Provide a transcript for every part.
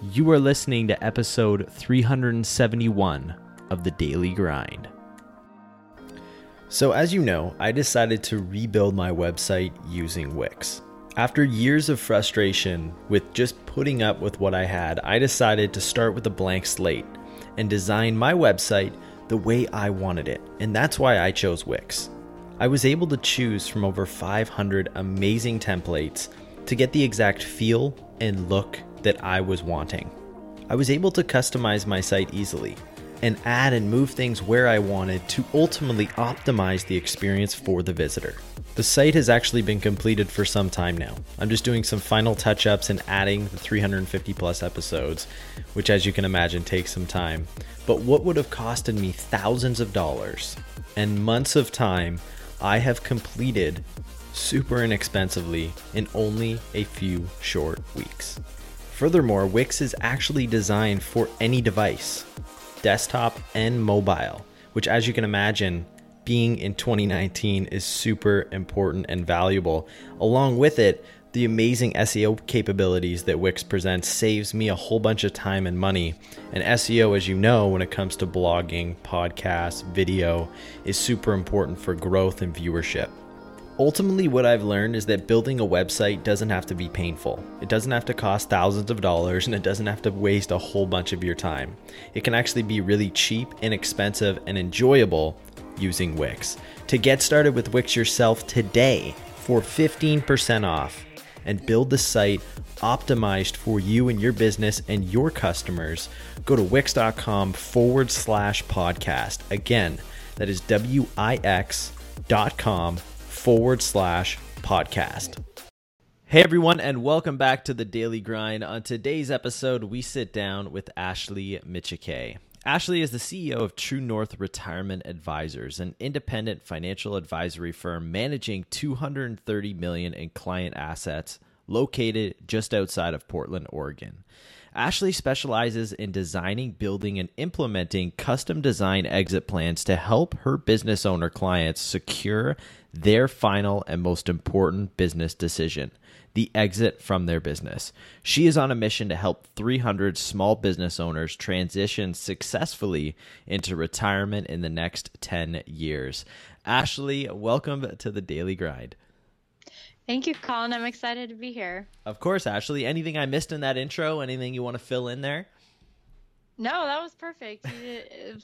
You are listening to episode 371 of The Daily Grind. So, as you know, I decided to rebuild my website using Wix. After years of frustration with just putting up with what I had, I decided to start with a blank slate and design my website the way I wanted it. And that's why I chose Wix. I was able to choose from over 500 amazing templates to get the exact feel and look that I was wanting. I was able to customize my site easily and add and move things where I wanted to ultimately optimize the experience for the visitor. The site has actually been completed for some time now. I'm just doing some final touch ups and adding the 350 plus episodes, which, as you can imagine, takes some time. But what would have costed me thousands of dollars and months of time, I have completed super inexpensively in only a few short weeks. Furthermore, Wix is actually designed for any device, desktop and mobile, which, as you can imagine, being in 2019 is super important and valuable. Along with it, the amazing SEO capabilities that Wix presents saves me a whole bunch of time and money. And SEO, as you know, when it comes to blogging, podcasts, video, is super important for growth and viewership. Ultimately, what I've learned is that building a website doesn't have to be painful. It doesn't have to cost thousands of dollars and it doesn't have to waste a whole bunch of your time. It can actually be really cheap, inexpensive, and enjoyable using Wix. To get started with Wix yourself today for 15% off and build the site optimized for you and your business and your customers, go to wix.com forward slash podcast. Again, that is W I X dot com forward slash podcast. Hey everyone, and welcome back to the Daily Grind. On today's episode, we sit down with Ashley Micciche. Ashley is the CEO of True North Retirement Advisors, an independent financial advisory firm managing 230 million in client assets located just outside of Portland, Oregon. Ashley specializes in designing, building, and implementing custom design exit plans to help her business owner clients secure their final and most important business decision the exit from their business. She is on a mission to help 300 small business owners transition successfully into retirement in the next 10 years. Ashley, welcome to the Daily Grind. Thank you, Colin. I'm excited to be here. Of course, Ashley. Anything I missed in that intro? Anything you want to fill in there? No, that was perfect.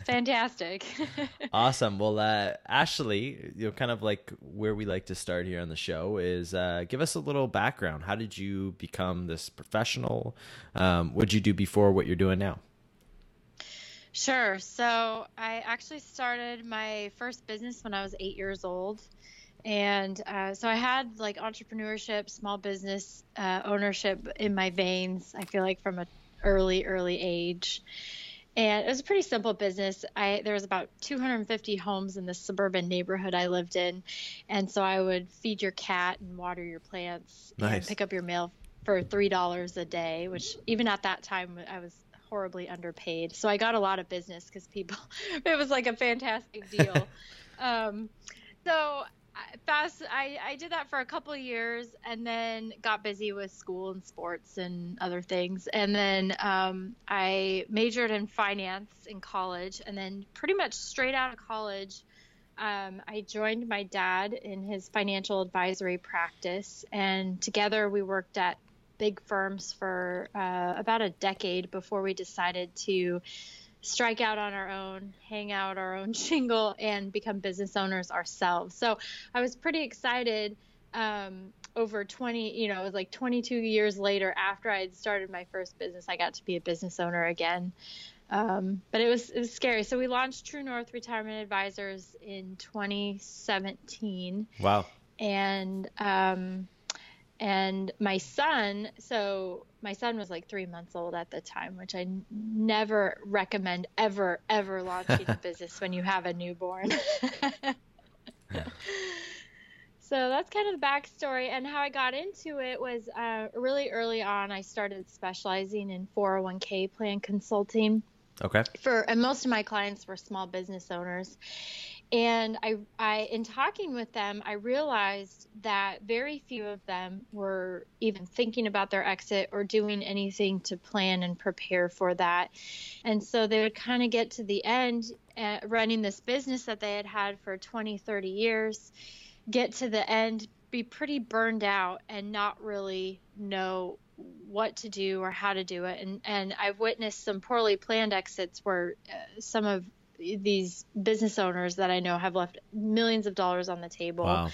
fantastic. awesome. Well, uh, Ashley, you know, kind of like where we like to start here on the show is uh, give us a little background. How did you become this professional? Um, what did you do before what you're doing now? Sure. So I actually started my first business when I was eight years old and uh, so I had like entrepreneurship, small business uh, ownership in my veins. I feel like from an early, early age, and it was a pretty simple business. I there was about 250 homes in the suburban neighborhood I lived in, and so I would feed your cat and water your plants, nice. and pick up your mail for three dollars a day, which even at that time I was horribly underpaid. So I got a lot of business because people, it was like a fantastic deal. um, so fast I, I did that for a couple years and then got busy with school and sports and other things. And then um, i majored in finance in college and then pretty much straight out of college um, i joined my dad in his financial advisory practice. And together we worked at big firms for uh, about a decade before we decided to strike out on our own, hang out our own shingle, and become business owners ourselves. So I was pretty excited. Um, over 20, you know, it was like 22 years later after I had started my first business, I got to be a business owner again. Um, but it was it was scary. So we launched True North Retirement Advisors in 2017. Wow. And um, and my son so my son was like three months old at the time which I n- never recommend ever ever launching a business when you have a newborn. Yeah. so that's kind of the backstory. And how i got into it was uh, really early on i started specializing in 401k plan consulting. Okay. For and most of my clients were small business owners And I, I, in talking with them, I realized that very few of them were even thinking about their exit or doing anything to plan and prepare for that. And so they would kind of get to the end uh, running this business that they had had for 20, 30 years, get to the end, be pretty burned out, and not really know what to do or how to do it. And and I've witnessed some poorly planned exits where uh, some of these business owners that I know have left millions of dollars on the table. Wow.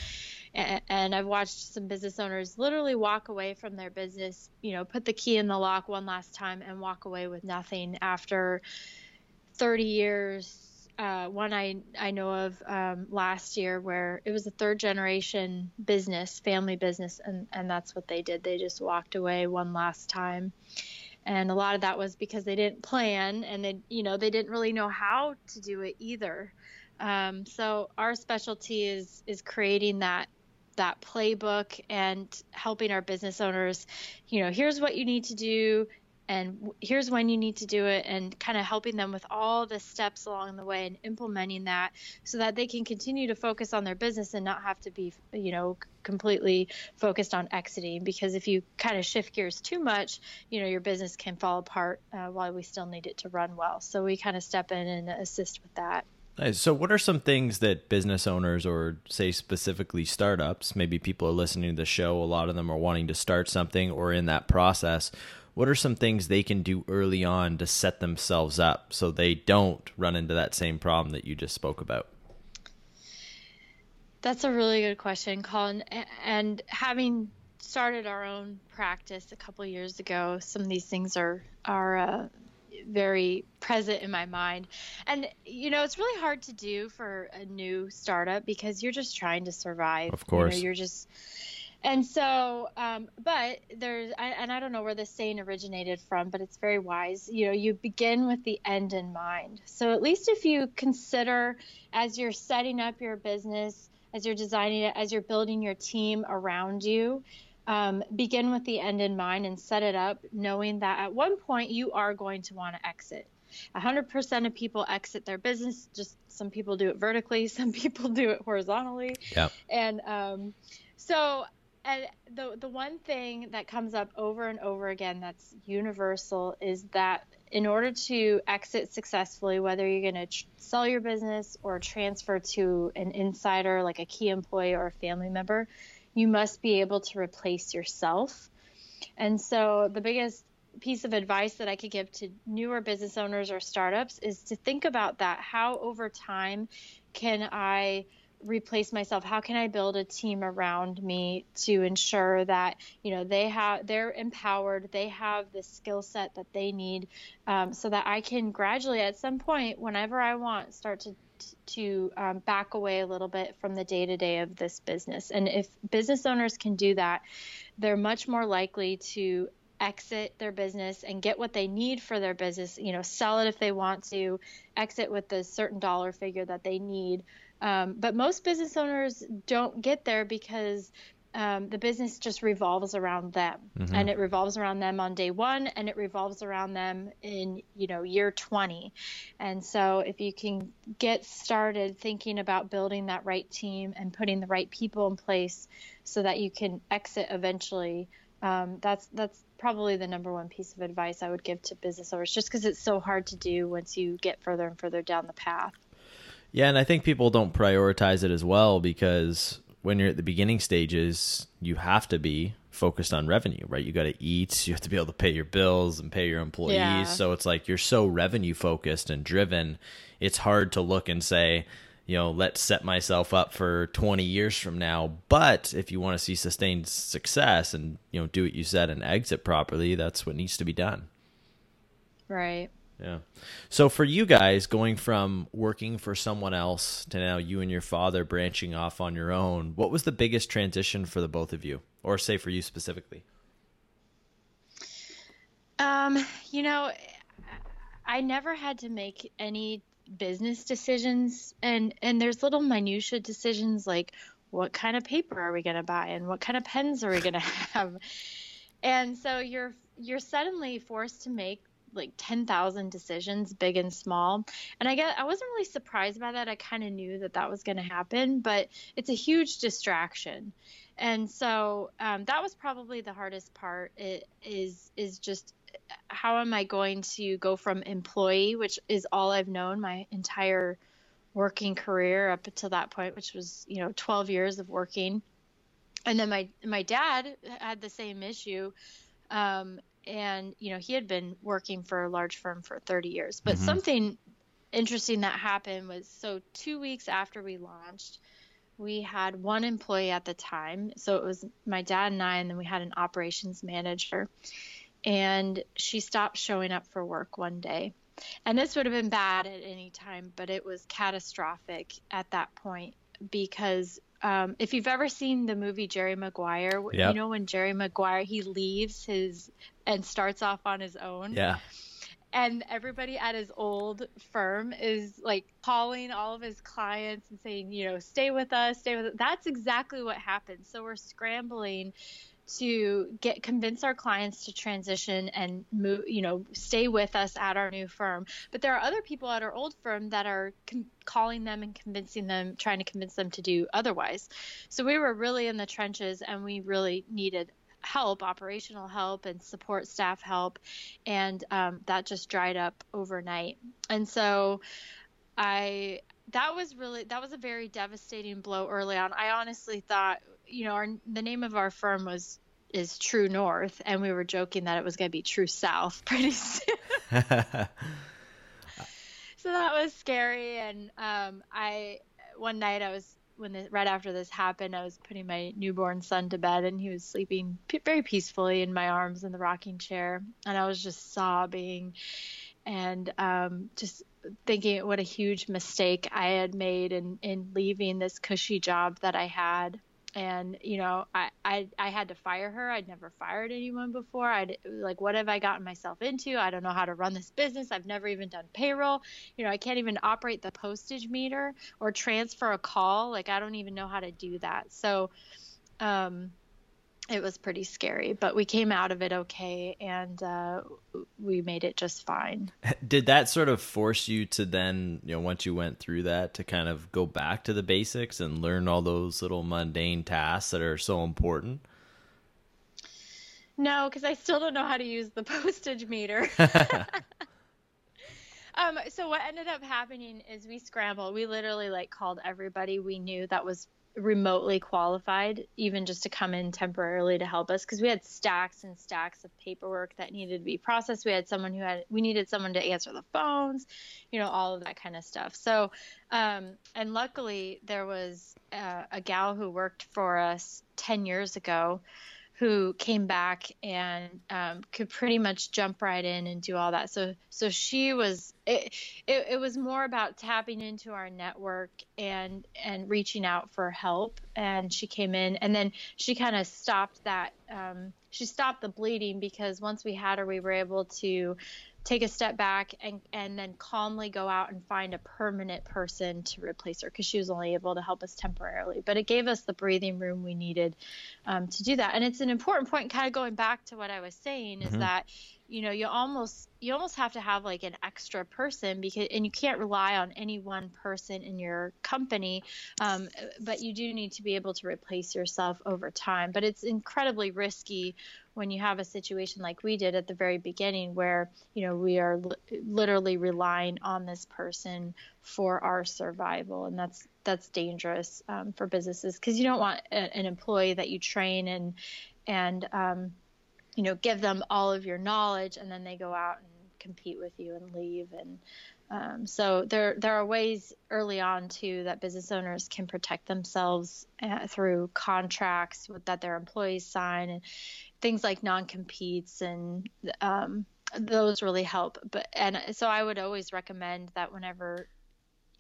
And, and I've watched some business owners literally walk away from their business, you know, put the key in the lock one last time and walk away with nothing after 30 years uh, one I I know of um, last year where it was a third generation business, family business, and and that's what they did. They just walked away one last time, and a lot of that was because they didn't plan and they you know they didn't really know how to do it either. Um, so our specialty is is creating that that playbook and helping our business owners you know here's what you need to do and here's when you need to do it and kind of helping them with all the steps along the way and implementing that so that they can continue to focus on their business and not have to be you know completely focused on exiting because if you kind of shift gears too much you know your business can fall apart uh, while we still need it to run well. So we kind of step in and assist with that. So, what are some things that business owners, or say specifically startups, maybe people are listening to the show, a lot of them are wanting to start something or in that process what are some things they can do early on to set themselves up so they don't run into that same problem that you just spoke about? That's a really good question, Colin. And having started our own practice a couple years ago, some of these things are are uh, very present in my mind. And you know, it's really hard to do for a new startup because you're just trying to survive. Of course, you know, you're just and so, um, but there's, I, and I don't know where this saying originated from, but it's very wise. You know, you begin with the end in mind. So at least if you consider as you're setting up your business, as you're designing it, as you're building your team around you, um, begin with the end in mind and set it up knowing that at one point you are going to want to exit. 100% of people exit their business. Just some people do it vertically, some people do it horizontally. Yeah. And um, so and the the one thing that comes up over and over again that's universal is that in order to exit successfully, whether you're going to tr- sell your business or transfer to an insider like a key employee or a family member, you must be able to replace yourself. And so the biggest piece of advice that I could give to newer business owners or startups is to think about that. How over time can I replace myself? How can i build a team around me to ensure that you know they have they're empowered they have the skill set that they need um, so that i can gradually at some point whenever i want start to to um, back away a little bit from the day to day of this business? And if business owners can do that they're much more likely to exit their business and get what they need for their business you know sell it if they want to exit with the certain dollar figure that they need um, but most business owners don't get there because um, the business just revolves around them. Mm-hmm. and it revolves around them on day one and it revolves around them in you know year 20 and so if you can get started thinking about building that right team and putting the right people in place so that you can exit eventually um, that's that's probably the number one piece of advice i would give to business owners just because it's so hard to do once you get further and further down the path yeah, and I think people don't prioritize it as well because when you're at the beginning stages, you have to be focused on revenue, right? You got to eat, you have to be able to pay your bills and pay your employees. Yeah. So it's like you're so revenue focused and driven, it's hard to look and say, you know, let's set myself up for 20 years from now. But if you want to see sustained success and, you know, do what you said and exit properly, that's what needs to be done. Right. Yeah. So for you guys, going from working for someone else to now you and your father branching off on your own, what was the biggest transition for the both of you, or say for you specifically? Um, you know, I never had to make any business decisions, and and there's little minutia decisions like what kind of paper are we going to buy and what kind of pens are we going to have, and so you're you're suddenly forced to make like 10,000 decisions, big and small. And I get I wasn't really surprised by that. I kind of knew that that was going to happen, but it's a huge distraction. And so um, that was probably the hardest part. It is is just how am I going to go from employee, which is all I've known my entire working career up until that point, which was you know 12 years of working. And then my my dad had the same issue. Um, and you know he had been working for a large firm for 30 years. But mm-hmm. something interesting that happened was so two weeks after we launched we had one employee at the time. So it was my dad and i and then we had an operations manager. And she stopped showing up for work one day. And this would have been bad at any time but it was catastrophic at that point because um, if you've ever seen the movie Jerry Maguire, yep. you know when Jerry Maguire he leaves his and starts off on his own. Yeah. And everybody at his old firm is like calling all of his clients and saying, you know, stay with us, stay with us. That's exactly what happened. So we're scrambling to get convince our clients to transition and move you know stay with us at our new firm. But there are other people at our old firm that are com- calling them and convincing them trying to convince them to do otherwise. So we were really in the trenches and we really needed help operational help and support staff help and um, that just dried up overnight. And so i that was really that was a very devastating blow early on. I honestly thought you know, our, the name of our firm was is True North, and we were joking that it was going to be True South pretty soon. so that was scary, and um, I one night I was when the, right after this happened, I was putting my newborn son to bed, and he was sleeping p- very peacefully in my arms in the rocking chair, and I was just sobbing and um, just thinking what a huge mistake I had made in in leaving this cushy job that I had and you know I, I i had to fire her. I'd never fired anyone before. I'd like what have i gotten myself into? I don't know how to run this business. I've never even done payroll. You know i can't even operate the postage meter or transfer a call. Like i don't even know how to do that. So um it was pretty scary, but we came out of it okay and uh, we made it just fine. Did that sort of force you to then, you know, once you went through that, to kind of go back to the basics and learn all those little mundane tasks that are so important? No, because I still don't know how to use the postage meter. um, so what ended up happening is we scrambled. We literally like called everybody we knew that was remotely qualified even just to come in temporarily to help us because we had stacks and stacks of paperwork that needed to be processed. We had someone who had we needed someone to answer the phones you know all of that kind of stuff. So um, and luckily there was uh, a gal who worked for us 10 years ago who came back and um, could pretty much jump right in and do all that. So so she was it, it, it was more about tapping into our network and and reaching out for help. And she came in and then she kind of stopped that. Um, she stopped the bleeding because once we had her, we were able to take a step back and and then calmly go out and find a permanent person to replace her because she was only able to help us temporarily. But it gave us the breathing room we needed um, to do that. And it's an important point kind of going back to what i was saying mm-hmm. is that you know you almost you almost have to have like an extra person because and you can't rely on any one person in your company um, but you do need to be able to replace yourself over time. But it's incredibly risky when you have a situation like we did at the very beginning where you know we are li- literally relying on this person for our survival. And that's that's dangerous um, for businesses because you don't want a, an employee that you train and and um, you know give them all of your knowledge and then they go out and compete with you and leave. And um, so there there are ways early on too that business owners can protect themselves uh, through contracts with, that their employees sign and things like non competes and um, those really help. But and so I would always recommend that whenever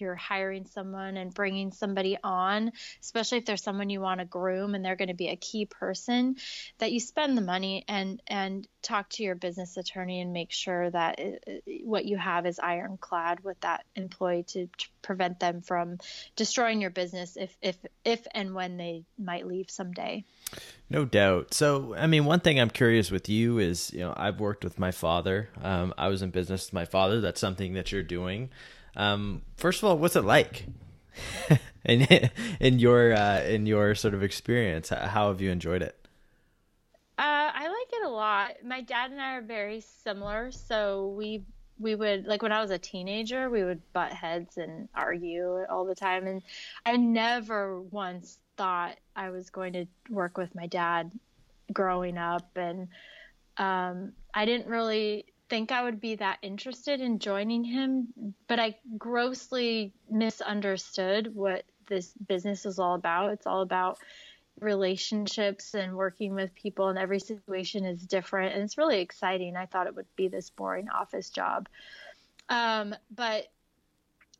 you're hiring someone and bringing somebody on, especially if there's someone you want to groom and they're going to be a key person, that you spend the money and and talk to your business attorney and make sure that it, what you have is ironclad with that employee to, to prevent them from destroying your business if if if and when they might leave someday. No doubt. So, I mean, one thing I'm curious with you is, you know, I've worked with my father. Um, I was in business with my father. That's something that you're doing. Um, first of all, what's it like? in in your uh, in your sort of experience, how have you enjoyed it? Uh, I like it a lot. My dad and I are very similar, so we we would like when I was a teenager, we would butt heads and argue all the time, and I never once thought I was going to work with my dad growing up, and um, I didn't really think I would be that interested in joining him, but I grossly misunderstood what this business is all about. It's all about relationships and working with people, and every situation is different. And it's really exciting. I thought it would be this boring office job. Um, but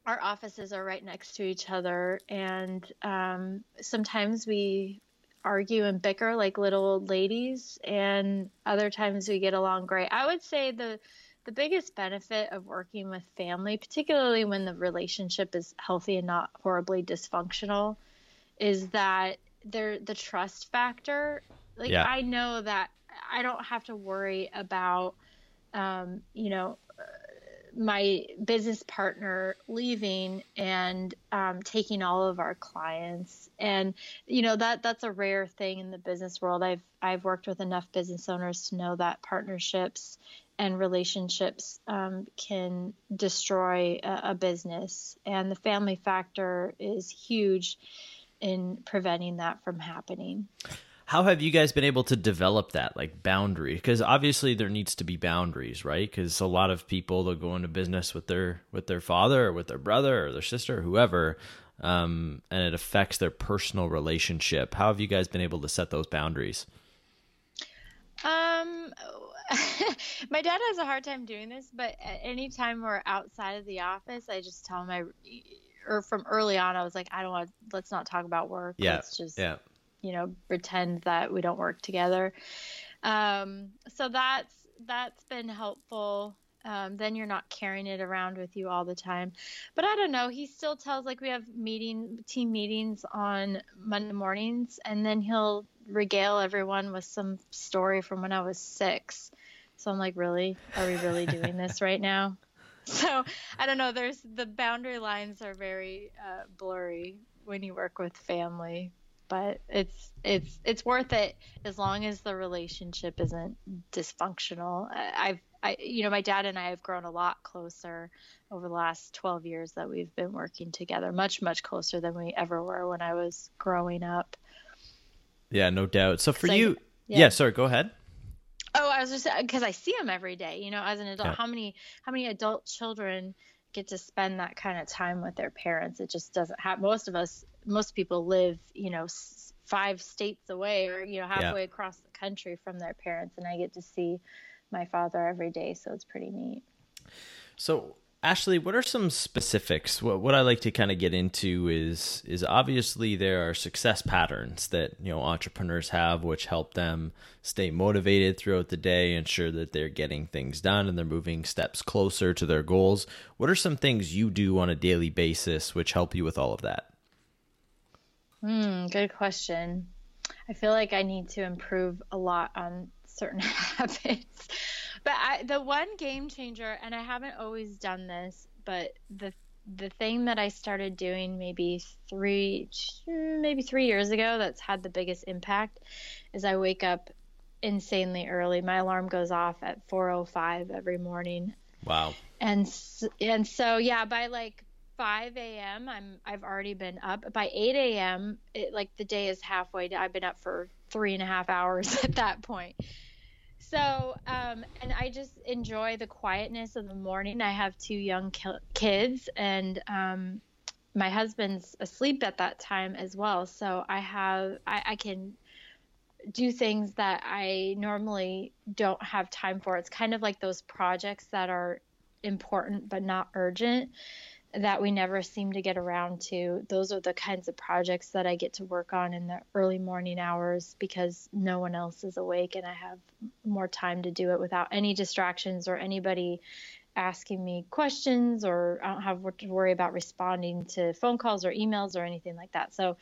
our offices are right next to each other, and um, sometimes we argue and bicker like little old ladies and other times we get along great. I would say the the biggest benefit of working with family, particularly when the relationship is healthy and not horribly dysfunctional, is that there the trust factor. Like yeah. I know that I don't have to worry about um, you know my business partner leaving and um, taking all of our clients. And you know that that's a rare thing in the business world. I've i've worked with enough business owners to know that partnerships and relationships um, can destroy a, a business. And the family factor is huge in preventing that from happening how have you guys been able to develop that like boundary? Because obviously there needs to be boundaries right? Because a lot of people they'll go into business with their with their father or with their brother or their sister or whoever um, and it affects their personal relationship. How have you guys been able to set those boundaries? Um my dad has a hard time doing this but anytime we're outside of the office i just tell him i or from early on i was like i don't want let's not talk about work. Yeah let's just yeah you know pretend that we don't work together. Um, so that's that's been helpful. Um, then you're not carrying it around with you all the time. But i don't know he still tells like we have meeting team meetings on monday mornings and then he'll regale everyone with some story from when i was six. So i'm like really? Are we really doing this right now? So i don't know there's the boundary lines are very uh, blurry when you work with family but it's it's it's worth it as long as the relationship isn't dysfunctional. I've I you know my dad and I have grown a lot closer over the last 12 years that we've been working together, much much closer than we ever were when I was growing up. Yeah, no doubt. So for so, you, yeah. yeah, sorry, go ahead. Oh, I was just because I see them every day. You know, as an adult, yeah. how many how many adult children get to spend that kind of time with their parents? It just doesn't happen. Most of us most people live, you know, five states away or you know halfway yeah. across the country from their parents, and I get to see my father every day, so it's pretty neat. So Ashley, what are some specifics? What what I like to kind of get into is is obviously there are success patterns that you know entrepreneurs have, which help them stay motivated throughout the day, ensure that they're getting things done and they're moving steps closer to their goals. What are some things you do on a daily basis which help you with all of that? Hmm, good question. I feel like I need to improve a lot on certain habits. But I, the one game changer, and I haven't always done this, but the the thing that I started doing maybe three maybe three years ago that's had the biggest impact is I wake up insanely early. My alarm goes off at 4:05 every morning. Wow. And and so yeah, by like 5 a.m. I'm I've already been up. By 8 a.m., it, like the day is halfway. I've been up for three and a half hours at that point. So, um, and I just enjoy the quietness of the morning. I have two young ki- kids, and um, my husband's asleep at that time as well. So I have I, I can do things that I normally don't have time for. It's kind of like those projects that are important but not urgent that we never seem to get around to. Those are the kinds of projects that I get to work on in the early morning hours because no one else is awake and I have more time to do it without any distractions or anybody asking me questions or I don't have to worry about responding to phone calls or emails or anything like that. So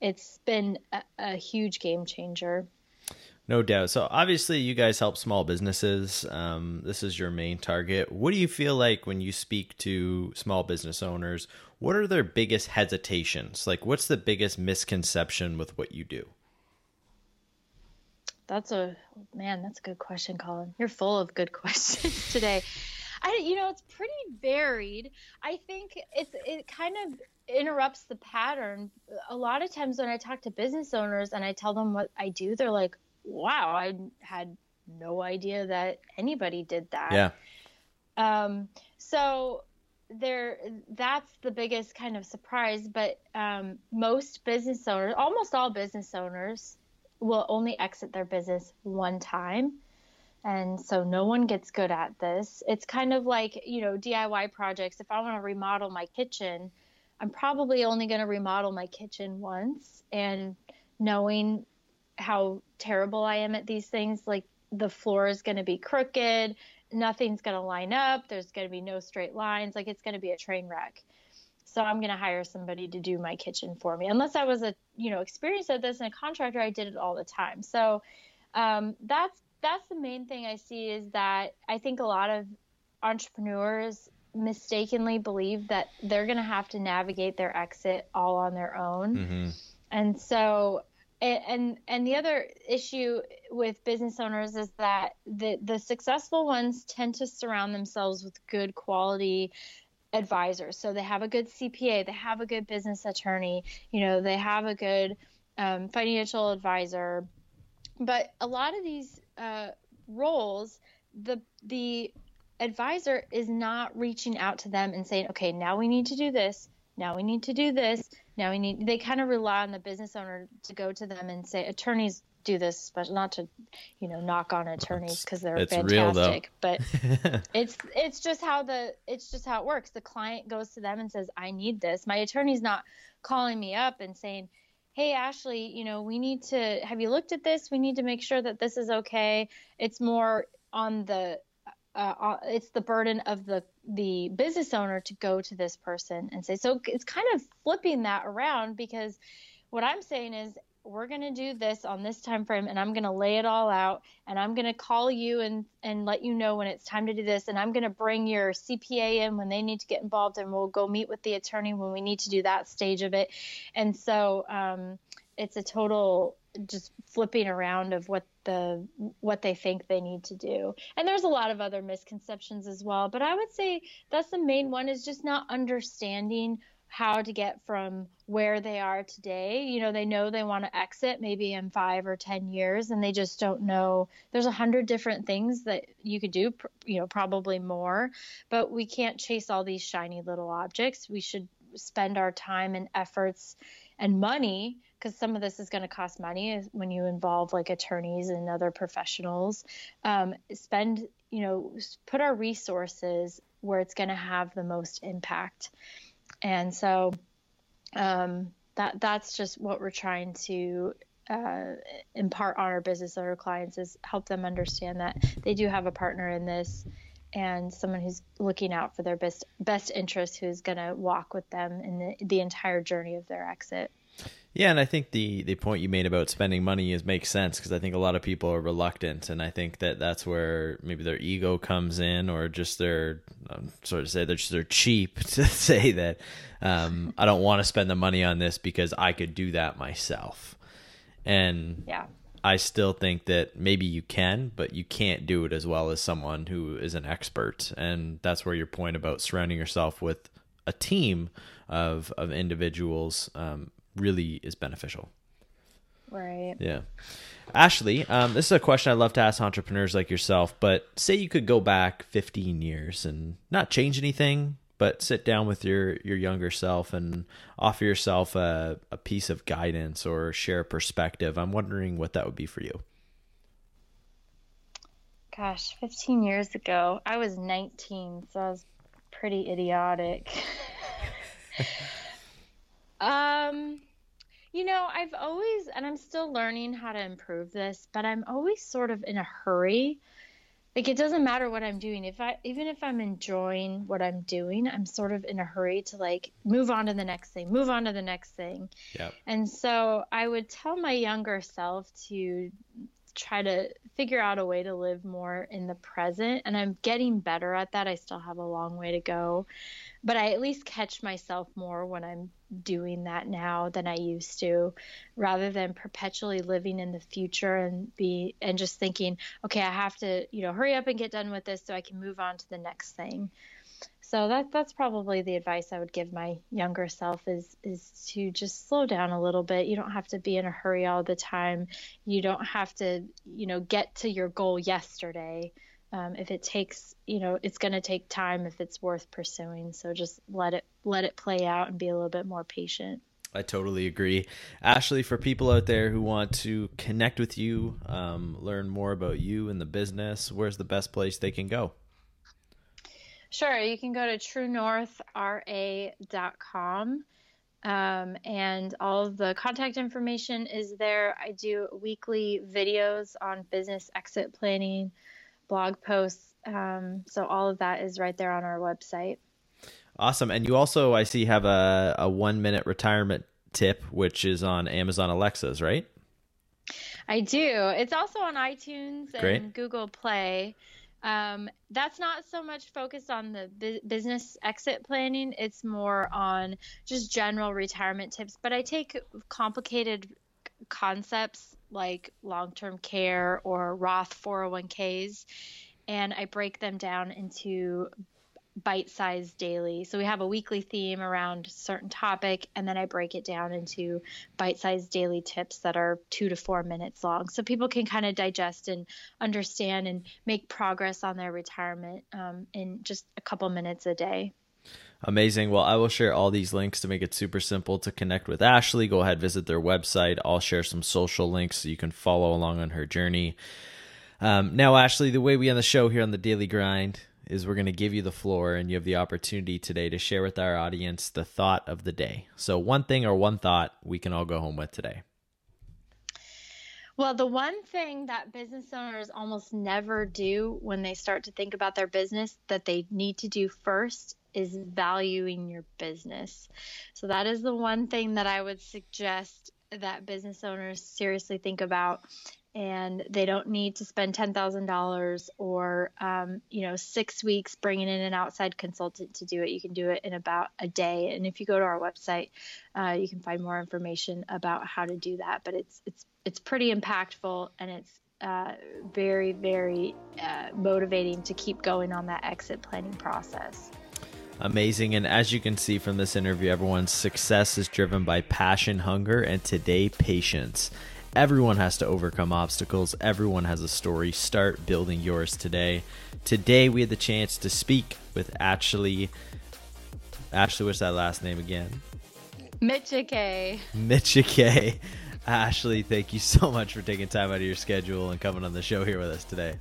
it's been a, a huge game changer. No doubt. So obviously, you guys help small businesses. Um, this is your main target. What do you feel like when you speak to small business owners? What are their biggest hesitations? Like, what's the biggest misconception with what you do? That's a man. That's a good question, Colin. You're full of good questions today. I, you know, it's pretty varied. I think it's it kind of interrupts the pattern. A lot of times when I talk to business owners and I tell them what I do, they're like, wow, I had no idea that anybody did that. Yeah. Um, so there, that's the biggest kind of surprise. But um, most business owners, almost all business owners, will only exit their business one time. And so no one gets good at this. It's kind of like, you know, DIY projects. If I want to remodel my kitchen, I'm probably only going to remodel my kitchen once. And knowing how terrible I am at these things. Like the floor is going to be crooked, nothing's going to line up, there's going to be no straight lines, like it's going to be a train wreck. So I'm going to hire somebody to do my kitchen for me. Unless I was a, you know, experienced at this and a contractor, I did it all the time. So um, that's that's the main thing I see is that I think a lot of entrepreneurs mistakenly believe that they're going to have to navigate their exit all on their own. Mm-hmm. And so and and the other issue with business owners is that the the successful ones tend to surround themselves with good quality advisors. So they have a good cpa they have a good business attorney you know they have a good um, financial advisor. But a lot of these uh, roles the the advisor is not reaching out to them and saying okay now we need to do this now we need to do this. Now we need they kind of rely on the business owner to go to them and say attorneys do this but not to you know knock on attorneys because they're it's fantastic. But it's it's just how the it's just how it works. The client goes to them and says i need this. My attorney's not calling me up and saying hey ashley you know we need to have you looked at this? We need to make sure that this is okay. It's more on the uh, uh, it's the burden of the the business owner to go to this person and say so it's kind of flipping that around because what i'm saying is we're going to do this on this time frame and i'm going to lay it all out and i'm going to call you and and let you know when it's time to do this and i'm going to bring your cpa in when they need to get involved and we'll go meet with the attorney when we need to do that stage of it. And so um, it's a total just flipping around of what the what they think they need to do. And there's a lot of other misconceptions as well but i would say that's the main one is just not understanding how to get from where they are today. You know they know they want to exit maybe in five or ten years and they just don't know. There's a hundred different things that you could do you know probably more but we can't chase all these shiny little objects. We should spend our time and efforts and money because some of this is going to cost money when you involve like attorneys and other professionals. Um, spend you know put our resources where it's going to have the most impact. And so um, that that's just what we're trying to uh, impart on our business owner clients is help them understand that they do have a partner in this and someone who's looking out for their best best interest who's going to walk with them in the, the entire journey of their exit yeah, and I think the the point you made about spending money is makes sense because I think a lot of people are reluctant, and I think that that's where maybe their ego comes in, or just their um, sort of say they're just they're cheap to say that um, I don't want to spend the money on this because I could do that myself, and yeah. I still think that maybe you can, but you can't do it as well as someone who is an expert, and that's where your point about surrounding yourself with a team of of individuals um, really is beneficial. Right. Yeah. Ashley, um, this is a question I love to ask entrepreneurs like yourself, but say you could go back 15 years and not change anything, but sit down with your, your younger self and offer yourself a, a piece of guidance or share a perspective. I'm wondering what that would be for you. Gosh, 15 years ago, I was 19, so I was pretty idiotic. um, you know, I've always, and I'm still learning how to improve this, but I'm always sort of in a hurry. Like it doesn't matter what I'm doing. If I, even if I'm enjoying what I'm doing, I'm sort of in a hurry to like move on to the next thing, move on to the next thing. Yeah. And so I would tell my younger self to try to figure out a way to live more in the present. And I'm getting better at that. I still have a long way to go, but I at least catch myself more when I'm doing that now than I used to, rather than perpetually living in the future and be and just thinking, okay, I have to, you know, hurry up and get done with this so I can move on to the next thing so that that's probably the advice I would give my younger self is is to just slow down a little bit. You don't have to be in a hurry all the time. You don't have to, you know, get to your goal yesterday. Um, if it takes, you know, it's going to take time if it's worth pursuing. So just let it let it play out and be a little bit more patient. I totally agree. Ashley, for people out there who want to connect with you, um, learn more about you and the business, where's the best place they can go? Sure. You can go to truenorthra.com. Um, and all of the contact information is there. I do weekly videos on business exit planning, blog posts. Um, so all of that is right there on our website. Awesome. And you also, I see, have a, a one minute retirement tip, which is on Amazon Alexas, right? I do. It's also on iTunes and Google Play. Um, that's not so much focused on the bu- business exit planning. It's more on just general retirement tips. But I take complicated concepts like long term care or Roth 401ks and I break them down into bite sized daily. So we have a weekly theme around a certain topic, and then I break it down into bite sized daily tips that are two to four minutes long. So people can kind of digest and understand and make progress on their retirement um, in just a couple minutes a day. Amazing. Well, I will share all these links to make it super simple to connect with Ashley. Go ahead, visit their website. I'll share some social links so you can follow along on her journey. Um, now, Ashley, the way we end the show here on the Daily Grind is we're going to give you the floor and you have the opportunity today to share with our audience the thought of the day. So, one thing or one thought we can all go home with today. Well, the one thing that business owners almost never do when they start to think about their business that they need to do first is valuing your business. So, that is the one thing that I would suggest that business owners seriously think about and they don't need to spend $10,000 or, um, you know, six weeks bringing in an outside consultant to do it. You can do it in about a day. And if you go to our website, uh, you can find more information about how to do that. But it's it's it's pretty impactful and it's uh, very very uh, motivating to keep going on that exit planning process. Amazing. And as you can see from this interview, everyone's success is driven by passion, hunger, and today, patience. Everyone has to overcome obstacles. Everyone has a story. Start building yours today. Today we had the chance to speak with Ashley. Ashley, what's that last name again? Micciche. Micciche. Ashley, thank you so much for taking time out of your schedule and coming on the show here with us today.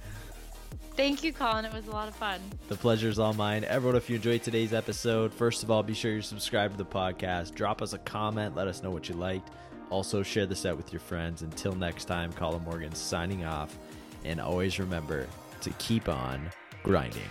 Thank you, Colin. It was a lot of fun. The pleasure is all mine. Everyone, if you enjoyed today's episode, first of all, be sure you're subscribed to the podcast. Drop us a comment. Let us know what you liked. Also, share this out with your friends. Until next time, Colin Morgan signing off. And always remember to keep on grinding.